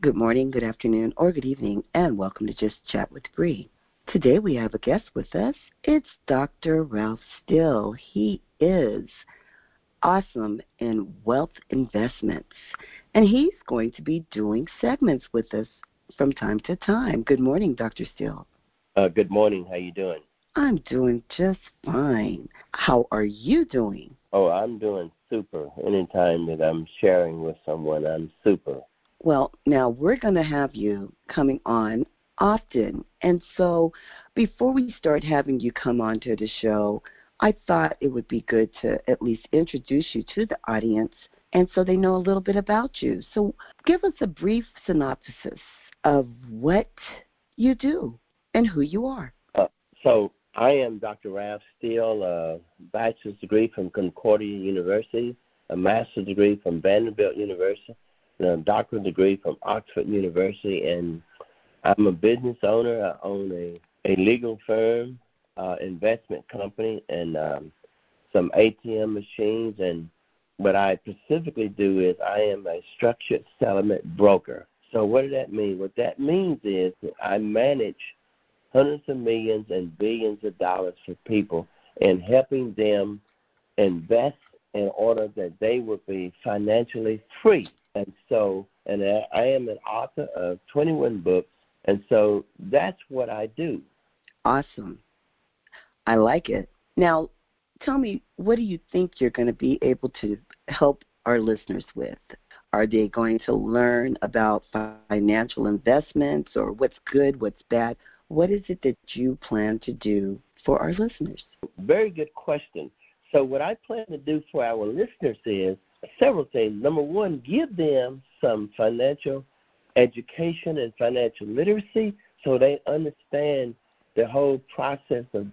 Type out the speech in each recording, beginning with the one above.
good morning, good afternoon, or good evening, and welcome to Just Chat with Bree. Today we have a guest with us. It's Dr. Ralph Still. He is awesome in wealth investments, and he's going to be doing segments with us from time to time. Good morning, Dr. Still. Uh, good morning. How you doing? I'm doing just fine. How are you doing? Oh, I'm doing super. Anytime that I'm sharing with someone, I'm super. Well, now we're going to have you coming on often. And so before we start having you come onto the show, I thought it would be good to at least introduce you to the audience and so they know a little bit about you. So give us a brief synopsis of what you do and who you are. Uh, so I am Dr. Ralph Steele, a bachelor's degree from Concordia University, a master's degree from Vanderbilt University, a doctoral degree from Oxford University. And I'm a business owner. I own a, a legal firm, uh, investment company, and um, some ATM machines. And what I specifically do is I am a structured settlement broker. So what does that mean? What that means is that I manage hundreds of millions and billions of dollars for people and helping them invest in order that they would be financially free. And so, and I am an author of 21 books, and so that's what I do. Awesome. I like it. Now, tell me, what do you think you're going to be able to help our listeners with? Are they going to learn about financial investments or what's good, what's bad? What is it that you plan to do for our listeners? Very good question. So, what I plan to do for our listeners is several things. Number one, give them some financial education and financial literacy so they understand the whole process of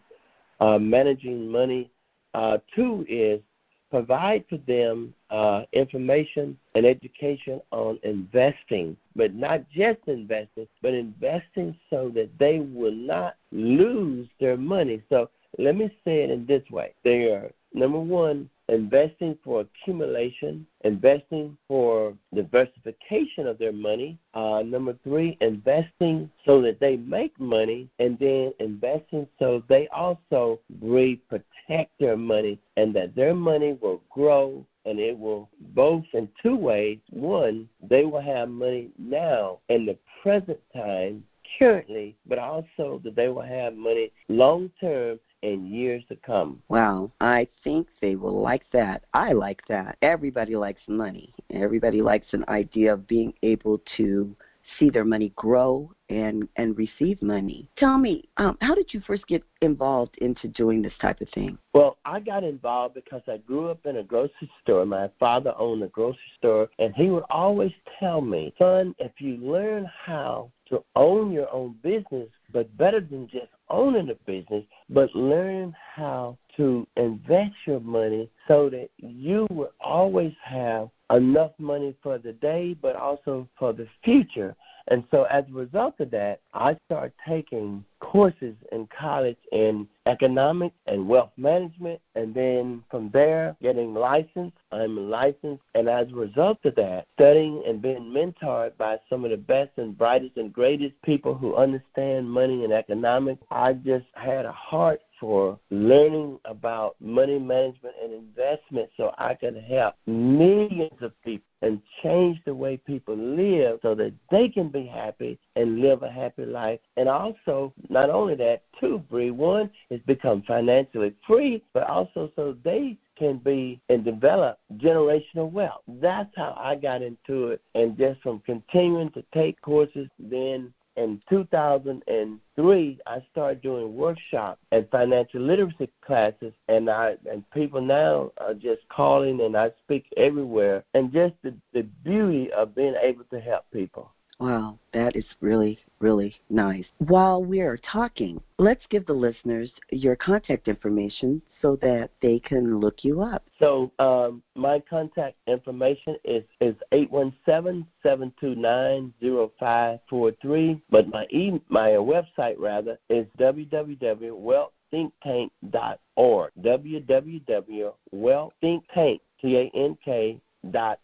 uh, managing money. Uh, two is provide for them uh, information and education on investing, but not just investing, but investing so that they will not lose their money. So let me say it in this way. They are, number one, investing for accumulation, investing for diversification of their money. Uh, number three, investing so that they make money, and then investing so they also really protect their money and that their money will grow and it will both in two ways. One, they will have money now in the present time currently, but also that they will have money long term in years to come. Wow, I think they will like that. I like that. Everybody likes money. Everybody likes an idea of being able to see their money grow and and receive money. Tell me, um, how did you first get involved into doing this type of thing? Well, I got involved because I grew up in a grocery store. My father owned a grocery store, and he would always tell me, "Son, if you learn how to own your own business, but better than just owning a business, but learn how to invest your money so that you will always have enough money for the day, but also for the future. And so, as a result of that, I started taking courses in college in economics and wealth management, and then from there, getting licensed. I'm licensed, and as a result of that, studying and being mentored by some of the best and brightest and greatest people who understand money and economics, I just had a heart for learning about money management and investment so I can help millions of people and change the way people live so that they can be happy and live a happy life. And also, not only that, two, Bree, one is become financially free, but also so they can be and develop generational wealth. That's how I got into it. And just from continuing to take courses, then in 2003, I started doing workshops and financial literacy classes, and I and people now are just calling, and I speak everywhere, and just the, the beauty of being able to help people. Wow, that is really, really nice. While we are talking, let's give the listeners your contact information so that they can look you up. So um, my contact information is is eight one seven seven two nine zero five four three. But my e- my website rather is www.wealththinktank.org. www.wealththinktank T A N K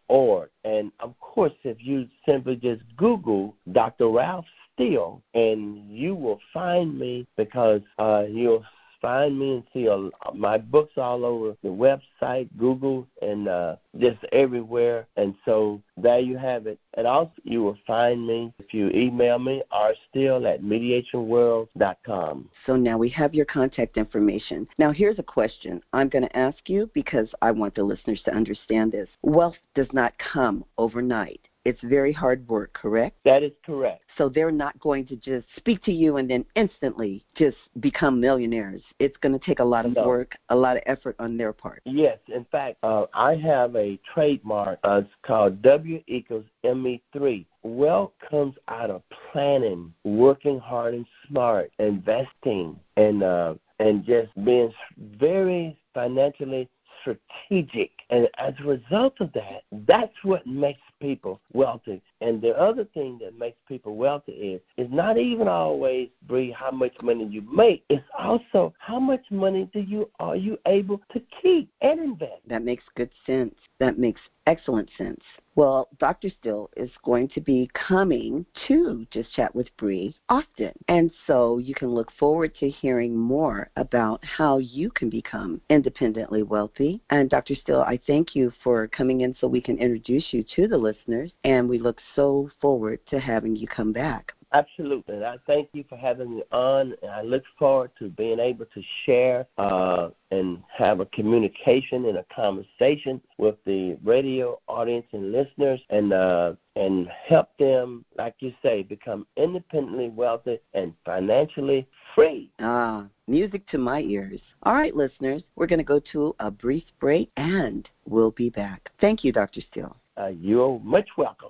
org. And of course, if you simply just Google Dr. Ralph Steele, and you will find me because uh, you'll find me and see a, my books all over the website, Google, and uh, just everywhere. And so there you have it. And also, you will find me if you email me, rsteele at mediationworld.com. So now we have your contact information. Now, here's a question I'm going to ask you because I want the listeners to understand this. Wealth does not come overnight. It's very hard work, correct? That is correct. So they're not going to just speak to you and then instantly just become millionaires. It's going to take a lot of no. work, a lot of effort on their part. Yes. In fact, uh, I have a trademark. Uh, it's called W equals ME3. Wealth comes out of planning, working hard and smart, investing, and uh, and just being very financially strategic. And as a result of that, that's what makes people wealthy. And the other thing that makes people wealthy is is not even always Bree how much money you make. It's also how much money do you are you able to keep and invest. That makes good sense. That makes excellent sense. Well, Dr. Still is going to be coming to Just Chat with Bree often. And so you can look forward to hearing more about how you can become independently wealthy. And Dr. Still, I thank you for coming in so we can introduce you to the listeners. And we look so forward to having you come back. Absolutely. And I thank you for having me on. And I look forward to being able to share uh, and have a communication and a conversation with the radio audience and listeners and uh, and help them, like you say, become independently wealthy and financially free. Ah, music to my ears. All right, listeners, we're going to go to a brief break and we'll be back. Thank you, Dr. Steele. Uh, you're much welcome.